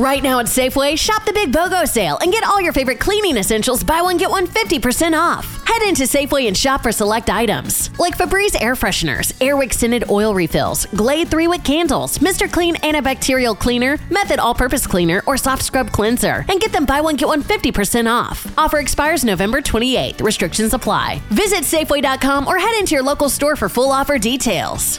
Right now at Safeway, shop the Big BOGO sale and get all your favorite cleaning essentials buy one, get one 50% off. Head into Safeway and shop for select items like Febreze air fresheners, Airwick scented oil refills, Glade 3 wick candles, Mr. Clean antibacterial cleaner, Method all purpose cleaner, or soft scrub cleanser, and get them buy one, get one 50% off. Offer expires November 28th. Restrictions apply. Visit Safeway.com or head into your local store for full offer details.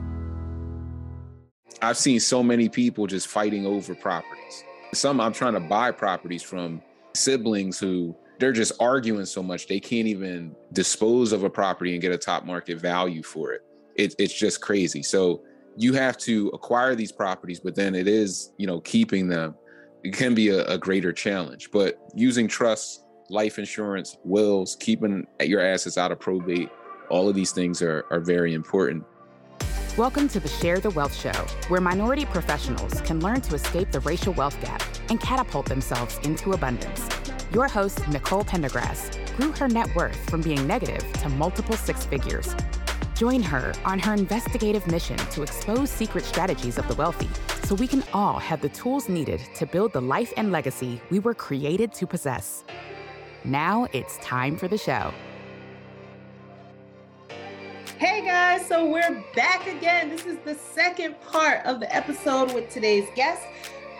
I've seen so many people just fighting over properties. Some I'm trying to buy properties from siblings who they're just arguing so much they can't even dispose of a property and get a top market value for it. it it's just crazy. So you have to acquire these properties, but then it is, you know, keeping them. It can be a, a greater challenge. But using trusts, life insurance, wills, keeping your assets out of probate, all of these things are, are very important. Welcome to the Share the Wealth Show, where minority professionals can learn to escape the racial wealth gap and catapult themselves into abundance. Your host, Nicole Pendergrass, grew her net worth from being negative to multiple six figures. Join her on her investigative mission to expose secret strategies of the wealthy so we can all have the tools needed to build the life and legacy we were created to possess. Now it's time for the show. Guys, so we're back again. This is the second part of the episode with today's guest.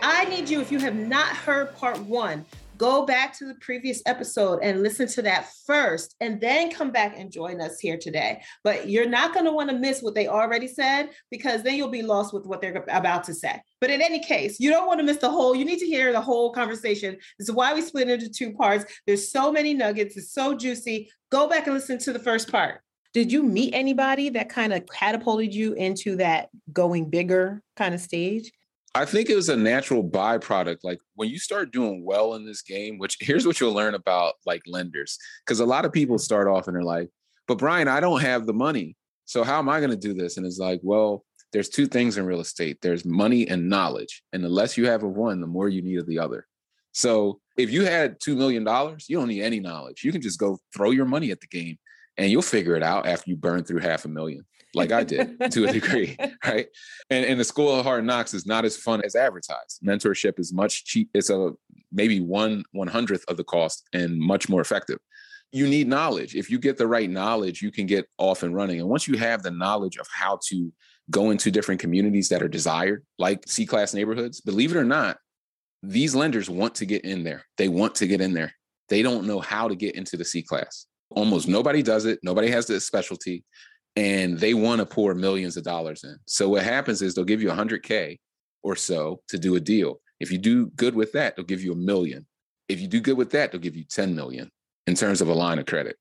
I need you, if you have not heard part one, go back to the previous episode and listen to that first, and then come back and join us here today. But you're not going to want to miss what they already said because then you'll be lost with what they're about to say. But in any case, you don't want to miss the whole, you need to hear the whole conversation. This is why we split into two parts. There's so many nuggets, it's so juicy. Go back and listen to the first part. Did you meet anybody that kind of catapulted you into that going bigger kind of stage? I think it was a natural byproduct. Like when you start doing well in this game, which here's what you'll learn about like lenders. Because a lot of people start off and they're like, but Brian, I don't have the money. So how am I going to do this? And it's like, well, there's two things in real estate there's money and knowledge. And the less you have of one, the more you need of the other. So if you had $2 million, you don't need any knowledge. You can just go throw your money at the game and you'll figure it out after you burn through half a million like I did to a degree, right? And, and the school of hard knocks is not as fun as advertised. Mentorship is much cheap. It's a maybe one one hundredth of the cost and much more effective. You need knowledge. If you get the right knowledge, you can get off and running. And once you have the knowledge of how to go into different communities that are desired, like C class neighborhoods, believe it or not, these lenders want to get in there. They want to get in there. They don't know how to get into the C class. Almost nobody does it. Nobody has the specialty and they want to pour millions of dollars in. So what happens is they'll give you 100K or so to do a deal. If you do good with that, they'll give you a million. If you do good with that, they'll give you 10 million in terms of a line of credit.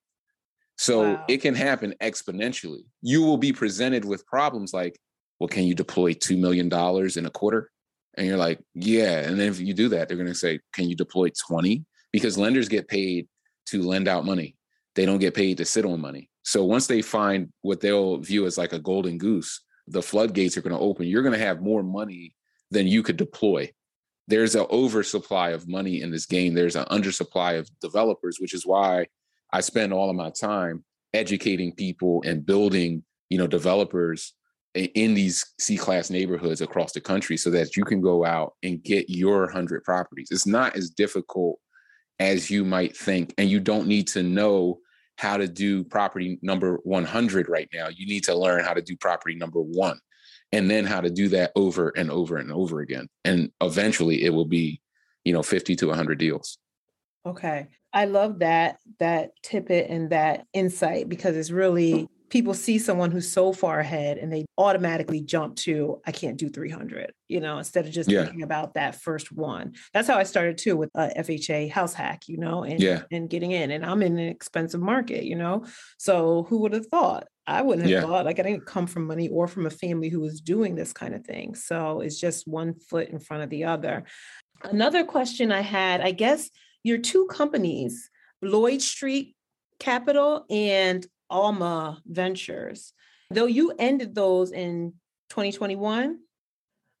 So wow. it can happen exponentially. You will be presented with problems like, well, can you deploy $2 million in a quarter? And you're like, yeah. And then if you do that, they're going to say, can you deploy 20? Because lenders get paid to lend out money they don't get paid to sit on money. So once they find what they'll view as like a golden goose, the floodgates are going to open. You're going to have more money than you could deploy. There's an oversupply of money in this game. There's an undersupply of developers, which is why I spend all of my time educating people and building, you know, developers in these C-class neighborhoods across the country so that you can go out and get your 100 properties. It's not as difficult as you might think. And you don't need to know how to do property number 100 right now. You need to learn how to do property number one and then how to do that over and over and over again. And eventually it will be, you know, 50 to 100 deals. Okay. I love that that tippet and that insight because it's really people see someone who's so far ahead and they automatically jump to i can't do 300 you know instead of just yeah. thinking about that first one that's how i started too with uh, fha house hack you know and yeah. and getting in and i'm in an expensive market you know so who would have thought i wouldn't have yeah. thought like i didn't come from money or from a family who was doing this kind of thing so it's just one foot in front of the other another question i had i guess your two companies lloyd street capital and Alma Ventures, though you ended those in 2021.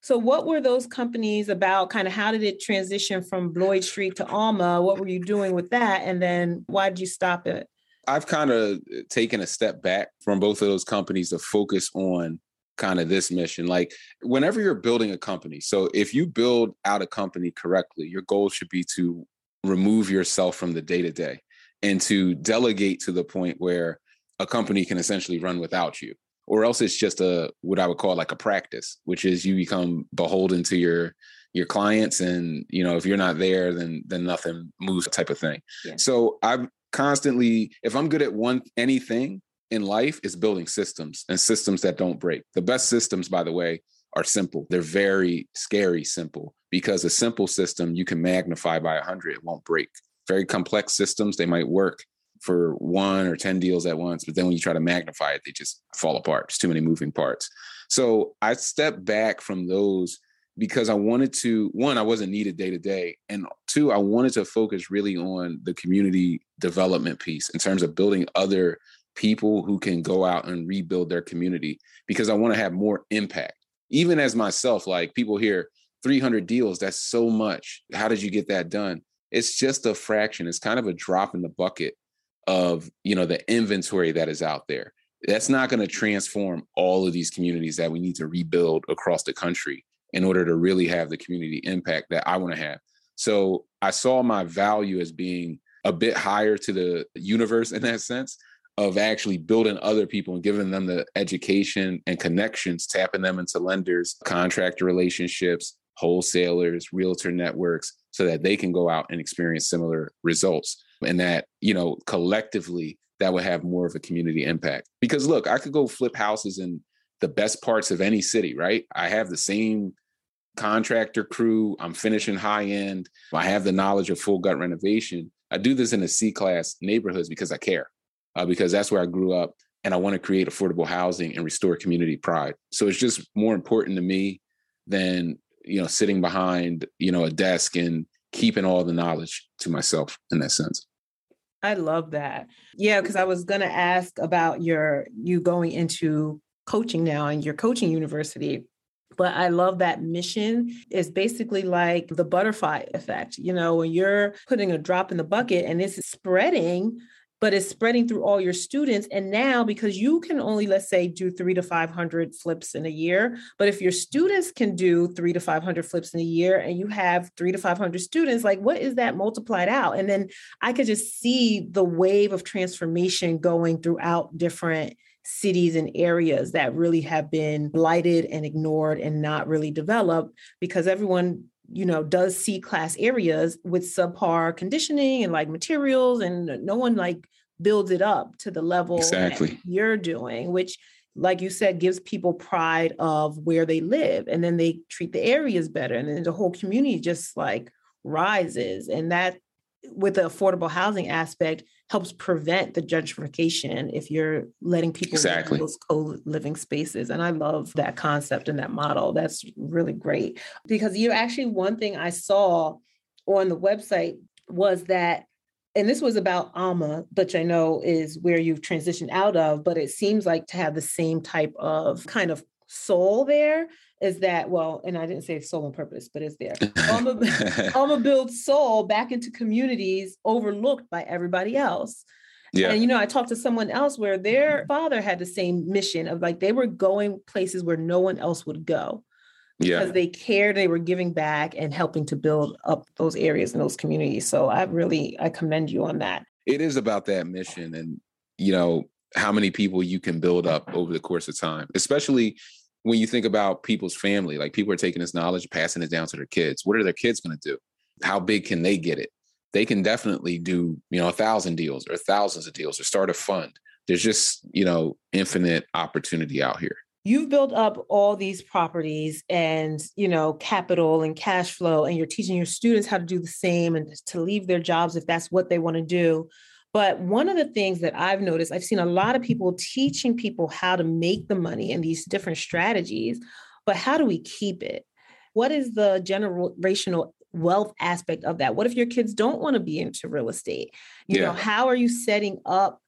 So, what were those companies about? Kind of how did it transition from Lloyd Street to Alma? What were you doing with that? And then why did you stop it? I've kind of uh, taken a step back from both of those companies to focus on kind of this mission. Like, whenever you're building a company, so if you build out a company correctly, your goal should be to remove yourself from the day to day and to delegate to the point where a company can essentially run without you. Or else it's just a what i would call like a practice which is you become beholden to your your clients and you know if you're not there then then nothing moves type of thing. Yeah. so i'm constantly if i'm good at one anything in life is building systems and systems that don't break. The best systems by the way are simple. They're very scary simple because a simple system you can magnify by 100 it won't break. Very complex systems they might work for one or 10 deals at once. But then when you try to magnify it, they just fall apart. It's too many moving parts. So I stepped back from those because I wanted to, one, I wasn't needed day to day. And two, I wanted to focus really on the community development piece in terms of building other people who can go out and rebuild their community because I want to have more impact. Even as myself, like people hear 300 deals, that's so much. How did you get that done? It's just a fraction. It's kind of a drop in the bucket of you know the inventory that is out there that's not going to transform all of these communities that we need to rebuild across the country in order to really have the community impact that I want to have. So I saw my value as being a bit higher to the universe in that sense of actually building other people and giving them the education and connections, tapping them into lenders, contractor relationships, wholesalers, realtor networks, so that they can go out and experience similar results and that you know collectively that would have more of a community impact. Because look i could go flip houses in the best parts of any city right? I have the same contractor crew i'm finishing high end i have the knowledge of full gut renovation. I do this in the c class neighborhoods because i care uh, because that's where i grew up and i want to create affordable housing and restore community pride. So it's just more important to me than you know sitting behind you know a desk and keeping all the knowledge to myself in that sense I love that. Yeah, because I was going to ask about your you going into coaching now and your coaching university. But I love that mission is basically like the butterfly effect. You know, when you're putting a drop in the bucket and it's spreading, but it's spreading through all your students. And now, because you can only, let's say, do three to 500 flips in a year, but if your students can do three to 500 flips in a year and you have three to 500 students, like what is that multiplied out? And then I could just see the wave of transformation going throughout different cities and areas that really have been blighted and ignored and not really developed because everyone you know does C class areas with subpar conditioning and like materials and no one like builds it up to the level exactly. you're doing which like you said gives people pride of where they live and then they treat the areas better and then the whole community just like rises and that with the affordable housing aspect helps prevent the gentrification if you're letting people exactly. those co-living spaces and i love that concept and that model. That's really great. Because you actually one thing i saw on the website was that and this was about alma which i know is where you've transitioned out of but it seems like to have the same type of kind of soul there is that well, and I didn't say soul on purpose, but it's there. Alma, Alma builds soul back into communities overlooked by everybody else. Yeah. And you know, I talked to someone else where their father had the same mission of like they were going places where no one else would go. yeah. Because they cared, they were giving back and helping to build up those areas and those communities. So I really I commend you on that. It is about that mission and you know how many people you can build up over the course of time, especially when you think about people's family, like people are taking this knowledge, passing it down to their kids. What are their kids going to do? How big can they get it? They can definitely do, you know, a thousand deals or thousands of deals or start a fund. there's just, you know, infinite opportunity out here you've built up all these properties and you know capital and cash flow and you're teaching your students how to do the same and to leave their jobs if that's what they want to do but one of the things that i've noticed i've seen a lot of people teaching people how to make the money and these different strategies but how do we keep it? What is the generational wealth aspect of that? What if your kids don't want to be into real estate? You yeah. know how are you setting up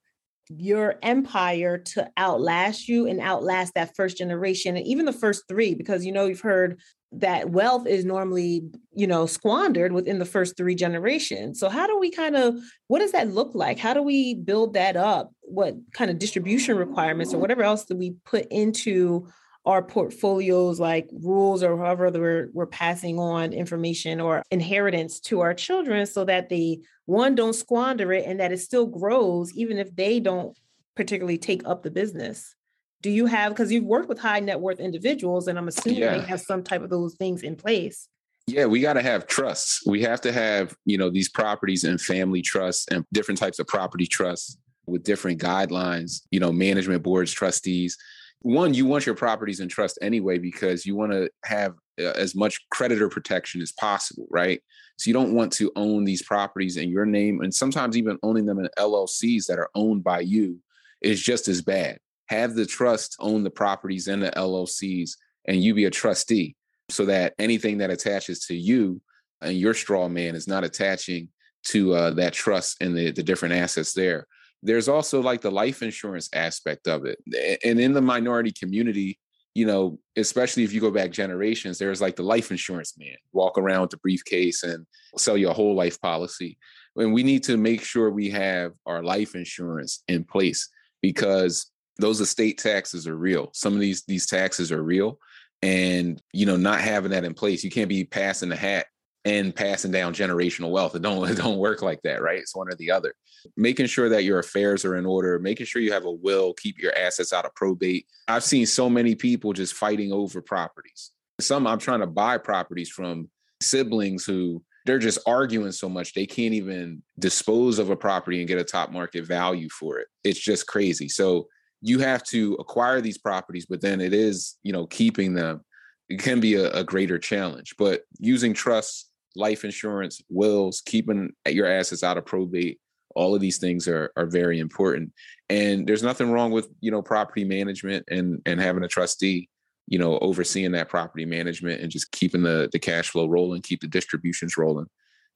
your empire to outlast you and outlast that first generation and even the first three because you know you've heard that wealth is normally you know squandered within the first three generations. So how do we kind of what does that look like? How do we build that up? What kind of distribution requirements or whatever else do we put into our portfolios like rules or however we're, we're passing on information or inheritance to our children so that they one don't squander it and that it still grows even if they don't particularly take up the business. Do you have because you've worked with high net worth individuals and i'm assuming yeah. they have some type of those things in place. Yeah we got to have trusts. We have to have you know these properties and family trusts and different types of property trusts with different guidelines you know management boards trustees one, you want your properties in trust anyway because you want to have uh, as much creditor protection as possible, right? So you don't want to own these properties in your name, and sometimes even owning them in LLCs that are owned by you is just as bad. Have the trust own the properties in the LLCs, and you be a trustee, so that anything that attaches to you and your straw man is not attaching to uh, that trust and the, the different assets there there's also like the life insurance aspect of it. And in the minority community, you know, especially if you go back generations, there's like the life insurance man walk around with the briefcase and sell you a whole life policy. And we need to make sure we have our life insurance in place because those estate taxes are real. Some of these these taxes are real. And you know, not having that in place, you can't be passing the hat and passing down generational wealth. It don't it don't work like that, right? It's one or the other. Making sure that your affairs are in order, making sure you have a will, keep your assets out of probate. I've seen so many people just fighting over properties. Some I'm trying to buy properties from siblings who they're just arguing so much they can't even dispose of a property and get a top market value for it. It's just crazy. So you have to acquire these properties, but then it is, you know, keeping them. It can be a, a greater challenge. But using trusts life insurance, wills, keeping your assets out of probate. All of these things are are very important. And there's nothing wrong with, you know, property management and and having a trustee, you know, overseeing that property management and just keeping the the cash flow rolling, keep the distributions rolling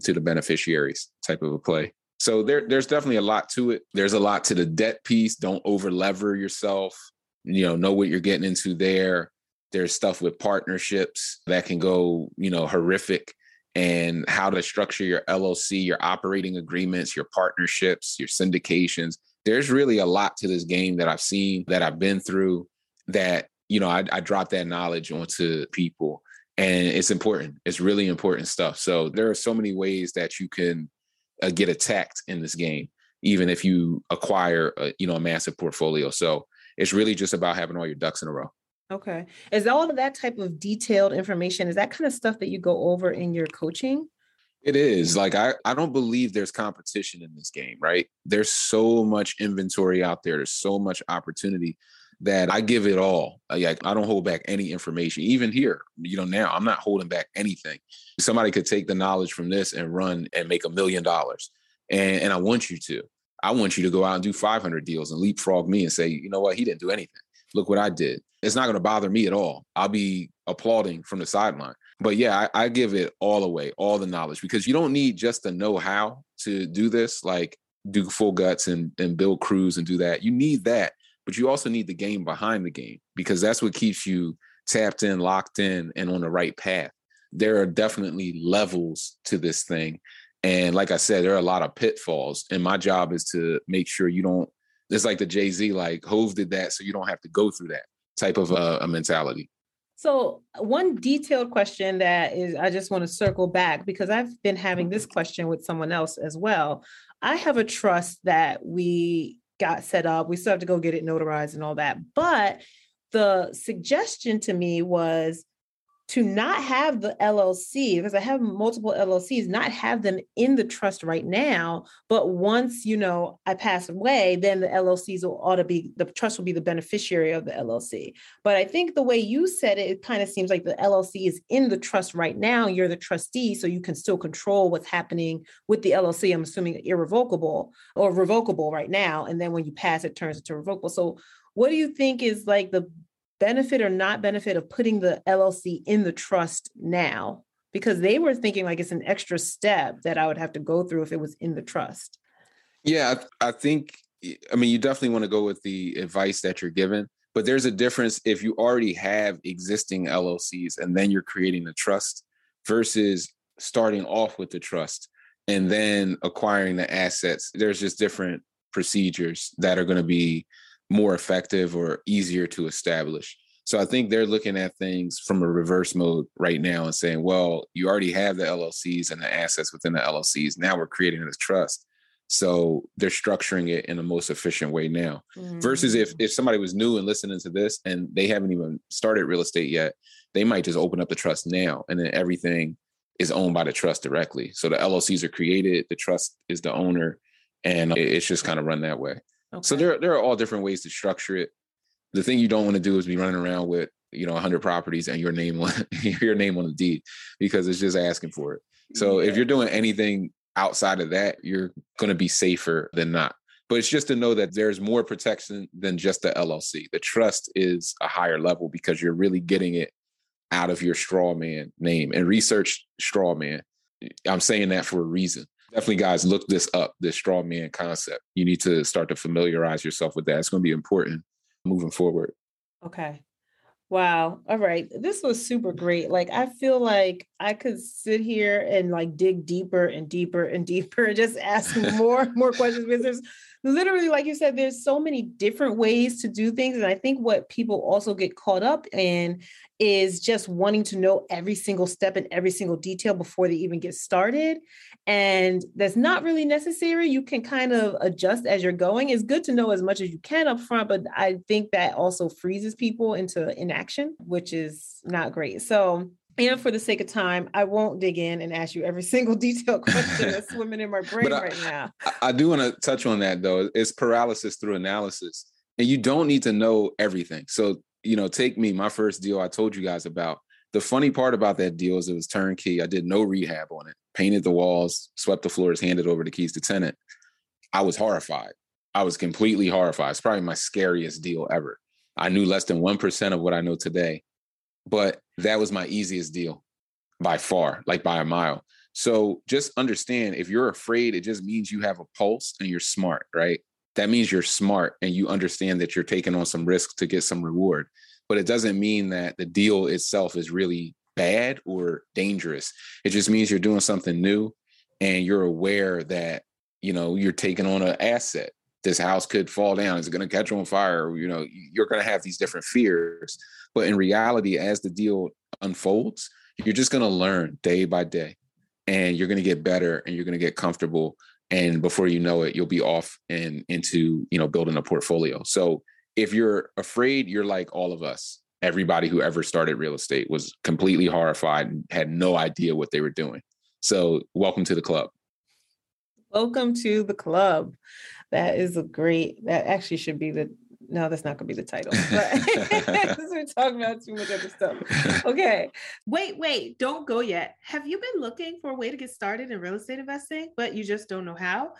to the beneficiaries type of a play. So there, there's definitely a lot to it. There's a lot to the debt piece. Don't over lever yourself. You know, know what you're getting into there. There's stuff with partnerships that can go, you know, horrific and how to structure your LLC, your operating agreements, your partnerships, your syndications. There's really a lot to this game that I've seen, that I've been through, that, you know, I, I drop that knowledge onto people. And it's important. It's really important stuff. So there are so many ways that you can uh, get attacked in this game, even if you acquire, a, you know, a massive portfolio. So it's really just about having all your ducks in a row. Okay. Is all of that type of detailed information, is that kind of stuff that you go over in your coaching? It is. Like I, I don't believe there's competition in this game, right? There's so much inventory out there. There's so much opportunity that I give it all. Uh, like I don't hold back any information. Even here, you know, now I'm not holding back anything. Somebody could take the knowledge from this and run and make a million dollars. And and I want you to. I want you to go out and do 500 deals and leapfrog me and say, you know what, he didn't do anything look what I did. It's not going to bother me at all. I'll be applauding from the sideline. But yeah, I, I, give it all away, all the knowledge, because you don't need just to know how to do this, like do full guts and, and build crews and do that. You need that, but you also need the game behind the game because that's what keeps you tapped in, locked in, and on the right path. There are definitely levels to this thing. And like I said, there are a lot of pitfalls. And my job is to make sure you don't it's like the Jay Z, like Hov did that, so you don't have to go through that type of a, a mentality. So, one detailed question that is, I just want to circle back because I've been having this question with someone else as well. I have a trust that we got set up. We still have to go get it notarized and all that. But the suggestion to me was to not have the LLC, because I have multiple LLCs, not have them in the trust right now, but once you know I pass away, then the LLCs will ought to be the trust will be the beneficiary of the LLC. But I think the way you said it, it kind of seems like the LLC is in the trust right now. You're the trustee, so you can still control what's happening with the LLC. I'm assuming irrevocable or revocable right now, and then when you pass, it turns into revocable. So, what do you think is like the benefit or not benefit of putting the LLC in the trust now? Because they were thinking like it's an extra step that I would have to go through if it was in the trust. Yeah, I think, I mean, you definitely want to go with the advice that you're given, but there's a difference if you already have existing LLCs and then you're creating the trust versus starting off with the trust and then acquiring the assets. There's just different procedures that are going to be more effective or easier to establish. So I think they're looking at things from a reverse mode right now and saying, well, you already have the LLCs and the assets within the LLCs. Now we're creating this trust. So they're structuring it in the most efficient way now. Mm-hmm. Versus if if somebody was new and listening to this and they haven't even started real estate yet, they might just open up the trust now and then everything is owned by the trust directly. So the LLCs are created, the trust is the owner, and it's just kind of run that way. Okay. So there, there are all different ways to structure it. The thing you don't want to do is be running around with you know 100 properties and your name on your name on the deed because it's just asking for it. So yeah. if you're doing anything outside of that, you're going to be safer than not. But it's just to know that there's more protection than just the LLC. The trust is a higher level because you're really getting it out of your straw man name and research straw man. I'm saying that for a reason definitely guys look this up this straw man concept. You need to start to familiarize yourself with that. It's going to be important moving forward. Okay. Wow. All right. This was super great. Like i feel like i could sit here and like dig deeper and deeper and deeper and just ask more more questions because there's literally like you said there's so many different ways to do things and i think what people also get caught up in is just wanting to know every single step and every single detail before they even get started. And that's not really necessary. You can kind of adjust as you're going. It's good to know as much as you can up front, but I think that also freezes people into inaction, which is not great. So and for the sake of time, I won't dig in and ask you every single detailed question that's swimming in my brain I, right now. I, I do want to touch on that though. It's paralysis through analysis. And you don't need to know everything. So you know, take me, my first deal I told you guys about. The funny part about that deal is it was turnkey. I did no rehab on it, painted the walls, swept the floors, handed over the keys to tenant. I was horrified. I was completely horrified. It's probably my scariest deal ever. I knew less than 1% of what I know today, but that was my easiest deal by far, like by a mile. So just understand if you're afraid, it just means you have a pulse and you're smart, right? that means you're smart and you understand that you're taking on some risk to get some reward. But it doesn't mean that the deal itself is really bad or dangerous. It just means you're doing something new and you're aware that, you know, you're taking on an asset. This house could fall down. Is it going to catch on fire? You know, you're going to have these different fears. But in reality, as the deal unfolds, you're just going to learn day by day and you're going to get better and you're going to get comfortable and before you know it you'll be off and into you know building a portfolio so if you're afraid you're like all of us everybody who ever started real estate was completely horrified and had no idea what they were doing so welcome to the club welcome to the club that is a great that actually should be the no, that's not going to be the title. But we're talking about too much other stuff. Okay. Wait, wait, don't go yet. Have you been looking for a way to get started in real estate investing, but you just don't know how?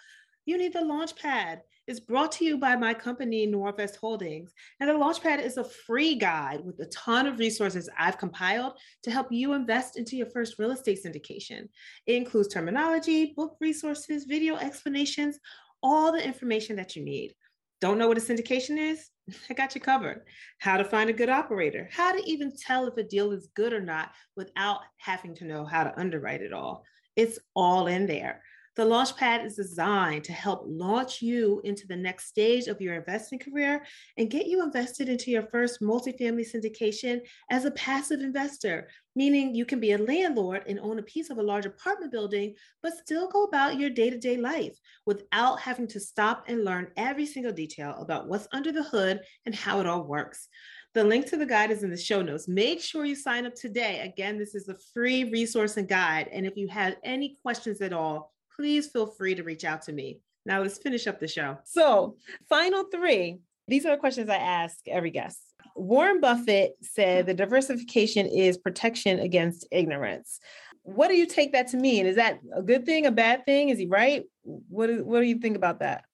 You need the Launchpad. It's brought to you by my company, Noirvest Holdings. And the Launchpad is a free guide with a ton of resources I've compiled to help you invest into your first real estate syndication. It includes terminology, book resources, video explanations, all the information that you need. Don't know what a syndication is? I got you covered. How to find a good operator, how to even tell if a deal is good or not without having to know how to underwrite it all. It's all in there. The Launchpad is designed to help launch you into the next stage of your investing career and get you invested into your first multifamily syndication as a passive investor, meaning you can be a landlord and own a piece of a large apartment building, but still go about your day to day life without having to stop and learn every single detail about what's under the hood and how it all works. The The link to the guide is in the show notes. Make sure you sign up today. Again, this is a free resource and guide. And if you have any questions at all, please feel free to reach out to me. Now let's finish up the show. So, final three. These are the questions I ask every guest. Warren Buffett said the diversification is protection against ignorance. What do you take that to mean? Is that a good thing, a bad thing? Is he right? What, is, what do you think about that?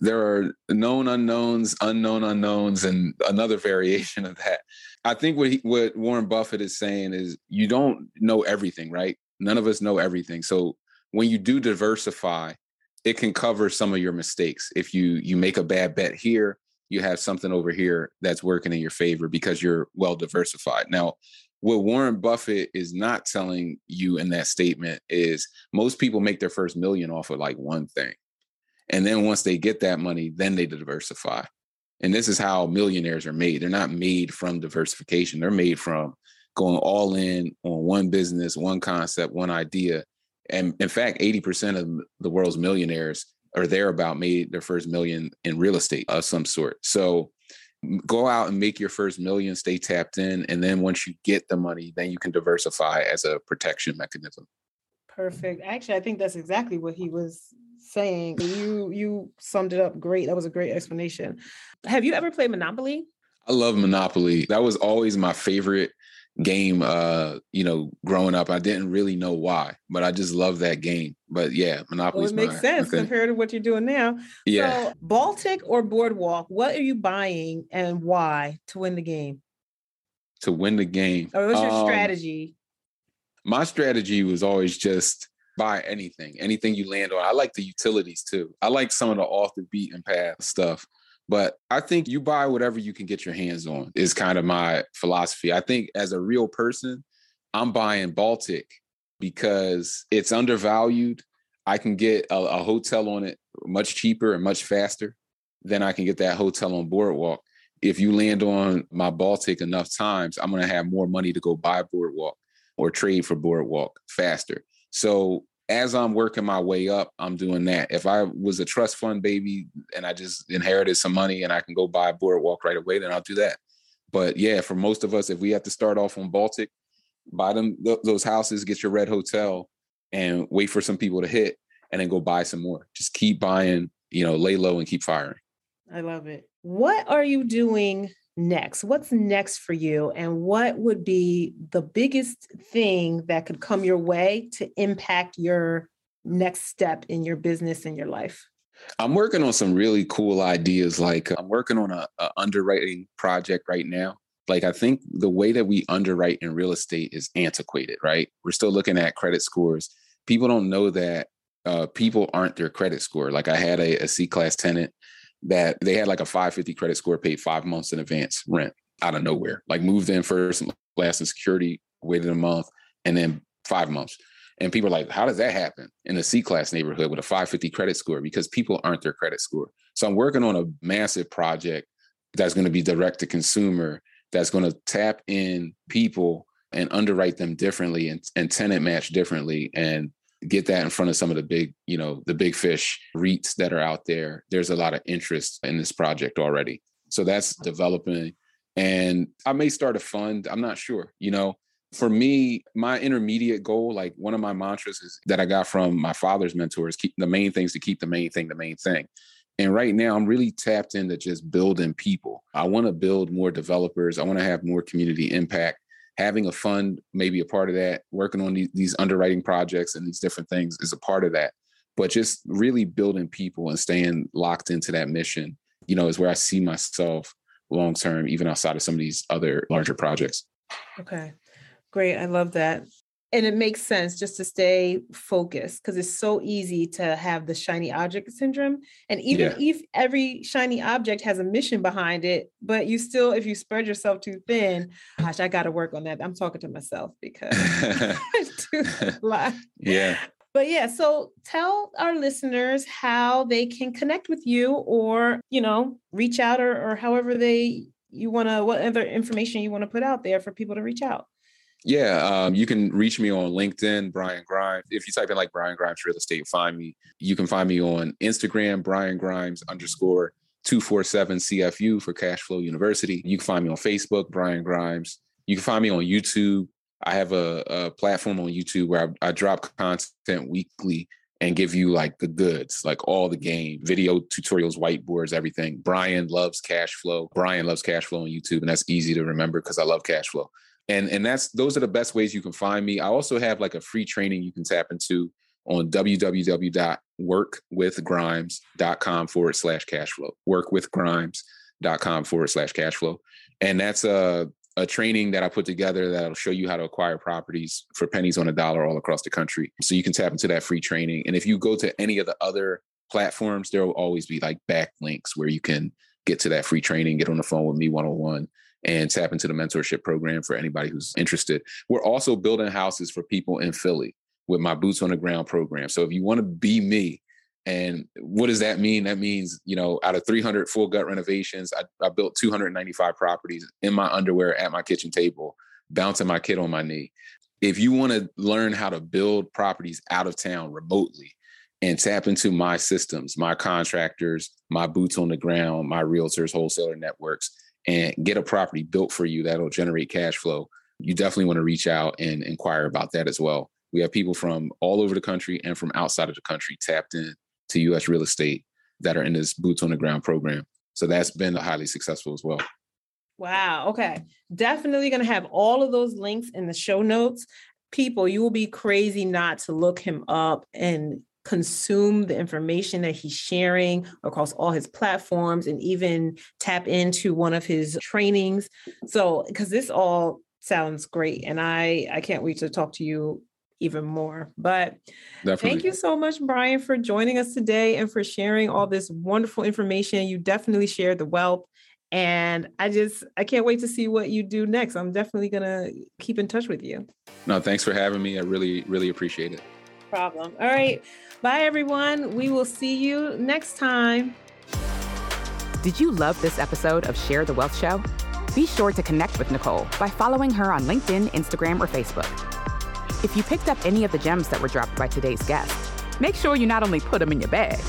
there are known unknowns, unknown unknowns, and another variation of that. I think what he, what Warren Buffett is saying is you don't know everything, right? None of us know everything. So when you do diversify, it can cover some of your mistakes. If you you make a bad bet here, you have something over here that's working in your favor because you're well diversified. Now, what Warren Buffett is not telling you in that statement is most people make their first million off of like one thing. And then once they get that money, then they diversify. And this is how millionaires are made. They're not made from diversification. They're made from going all in on one business, one concept, one idea. And in fact, 80% of the world's millionaires are thereabout made their first million in real estate of some sort. So go out and make your first million, stay tapped in. And then once you get the money, then you can diversify as a protection mechanism. Perfect. Actually, I think that's exactly what he was saying. You you summed it up great. That was a great explanation. Have you ever played Monopoly? I love Monopoly. That was always my favorite game uh you know growing up i didn't really know why but i just love that game but yeah monopoly well, it makes my, sense compared to what you're doing now yeah so, baltic or boardwalk what are you buying and why to win the game to win the game or what's your um, strategy my strategy was always just buy anything, anything you land on. I like the utilities too. I like some of the off the beaten path stuff. But I think you buy whatever you can get your hands on is kind of my philosophy. I think as a real person, I'm buying Baltic because it's undervalued. I can get a, a hotel on it much cheaper and much faster than I can get that hotel on Boardwalk. If you land on my Baltic enough times, I'm going to have more money to go buy Boardwalk or trade for Boardwalk faster. So as I'm working my way up, I'm doing that. If I was a trust fund baby and I just inherited some money and I can go buy a boardwalk right away, then I'll do that. But yeah, for most of us, if we have to start off on Baltic, buy them th- those houses, get your red hotel, and wait for some people to hit, and then go buy some more. Just keep buying, you know, lay low and keep firing. I love it. What are you doing next? What's next for you? And what would be the biggest thing that could come your way to impact your next step in your business and your life? I'm working on some really cool ideas. Like I'm working on a, a underwriting project right now. Like I think the way that we underwrite in real estate is antiquated, right? We're still looking at credit scores. People don't know that uh, people aren't their credit score. Like I had a, a C class tenant that they had like a 550 credit score, paid five months in advance rent out of nowhere. Like moved in first, last in security, waited a month, and then five months. And people are like, how does that happen in a C class neighborhood with a 550 credit score? Because people aren't their credit score. So I'm working on a massive project that's going to be direct to consumer, that's going to tap in people and underwrite them differently and, and tenant match differently and get that in front of some of the big, you know, the big fish REITs that are out there. There's a lot of interest in this project already. So that's developing. And I may start a fund. I'm not sure. You know, for me, my intermediate goal, like one of my mantras is that I got from my father's mentors, keep the main things to keep the main thing the main thing. And right now, I'm really tapped into just building people. I want to build more developers. I want to have more community impact having a fund maybe a part of that working on these, these underwriting projects and these different things is a part of that. But just really building people and staying locked into that mission you know is where i see myself long term even outside of some of these other larger projects. Okay. Great. I love that and it makes sense just to stay focused because it's so easy to have the shiny object syndrome. And even yeah. if every shiny object has a mission behind it but you still if you spread yourself too thin gosh i got to work on that. I'm talking to myself because yeah. But yeah so tell our listeners how they can connect with you or you know reach out or, or however they you want to what other information you want to put out there for people to reach out yeah, um, you can reach me on LinkedIn, Brian Grimes. If you type in like Brian Grimes Real Estate, find me. You can find me on Instagram, Brian Grimes underscore 247 CFU for Cash Flow University. You can find me on Facebook, Brian Grimes. You can find me on YouTube. I have a, a platform on YouTube where I, I drop content weekly and give you like the goods, like all the game, video tutorials, whiteboards, everything. Brian loves cash flow. Brian loves cash flow on YouTube, and that's easy to remember because I love cash flow. And and that's those are the best ways you can find me. I also have like a free training you can tap into on www.workwithgrimes.com forward slash cash flow. Workwithgrimes.com forward slash cash flow. And that's a a training that I put together that'll show you how to acquire properties for pennies on a dollar all across the country. So you can tap into that free training. And if you go to any of the other platforms, there will always be like backlinks where you can get to that free training, get on the phone with me one on one, and tap into the mentorship program for anybody who's interested. We're also building houses for people in Philly with my boots on the ground program. So if you want to be me, and what does that mean? That means, you know, out of 300 full gut renovations, I, I built 295 properties in my underwear at my kitchen table, bouncing my kid on my knee. If you want to learn how to build properties out of town remotely and tap into my systems, my contractors, my boots on the ground, my realtors, wholesaler networks, and get a property built for you that'll generate cash flow, you definitely want to reach out and inquire about that as well. We have people from all over the country and from outside of the country tapped in to U.S. real estate that are in this boots on the ground program. So that's been highly successful as well. Wow. Okay. Definitely going to have all of those links in the show notes. People, you will be crazy not to look him up and consume the information that he's sharing across all his platforms and even tap into one of his trainings. So, because this all sounds great and I I can't wait to talk to you even more. But Definitely. thank you so much, Brian, for joining us today and for sharing all this wonderful information. You definitely shared the wealth. And I just, I can't wait to see what you do next. I'm definitely going to keep in touch with you. No, thanks for having me. I really, really appreciate it. Problem. All right. Bye, everyone. We will see you next time. Did you love this episode of Share the Wealth Show? Be sure to connect with Nicole by following her on LinkedIn, Instagram, or Facebook. If you picked up any of the gems that were dropped by today's guest, make sure you not only put them in your bag,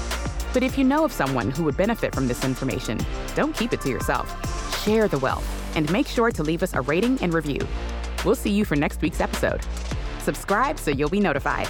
but if you know of someone who would benefit from this information, don't keep it to yourself. Share the wealth and make sure to leave us a rating and review. We'll see you for next week's episode. Subscribe so you'll be notified.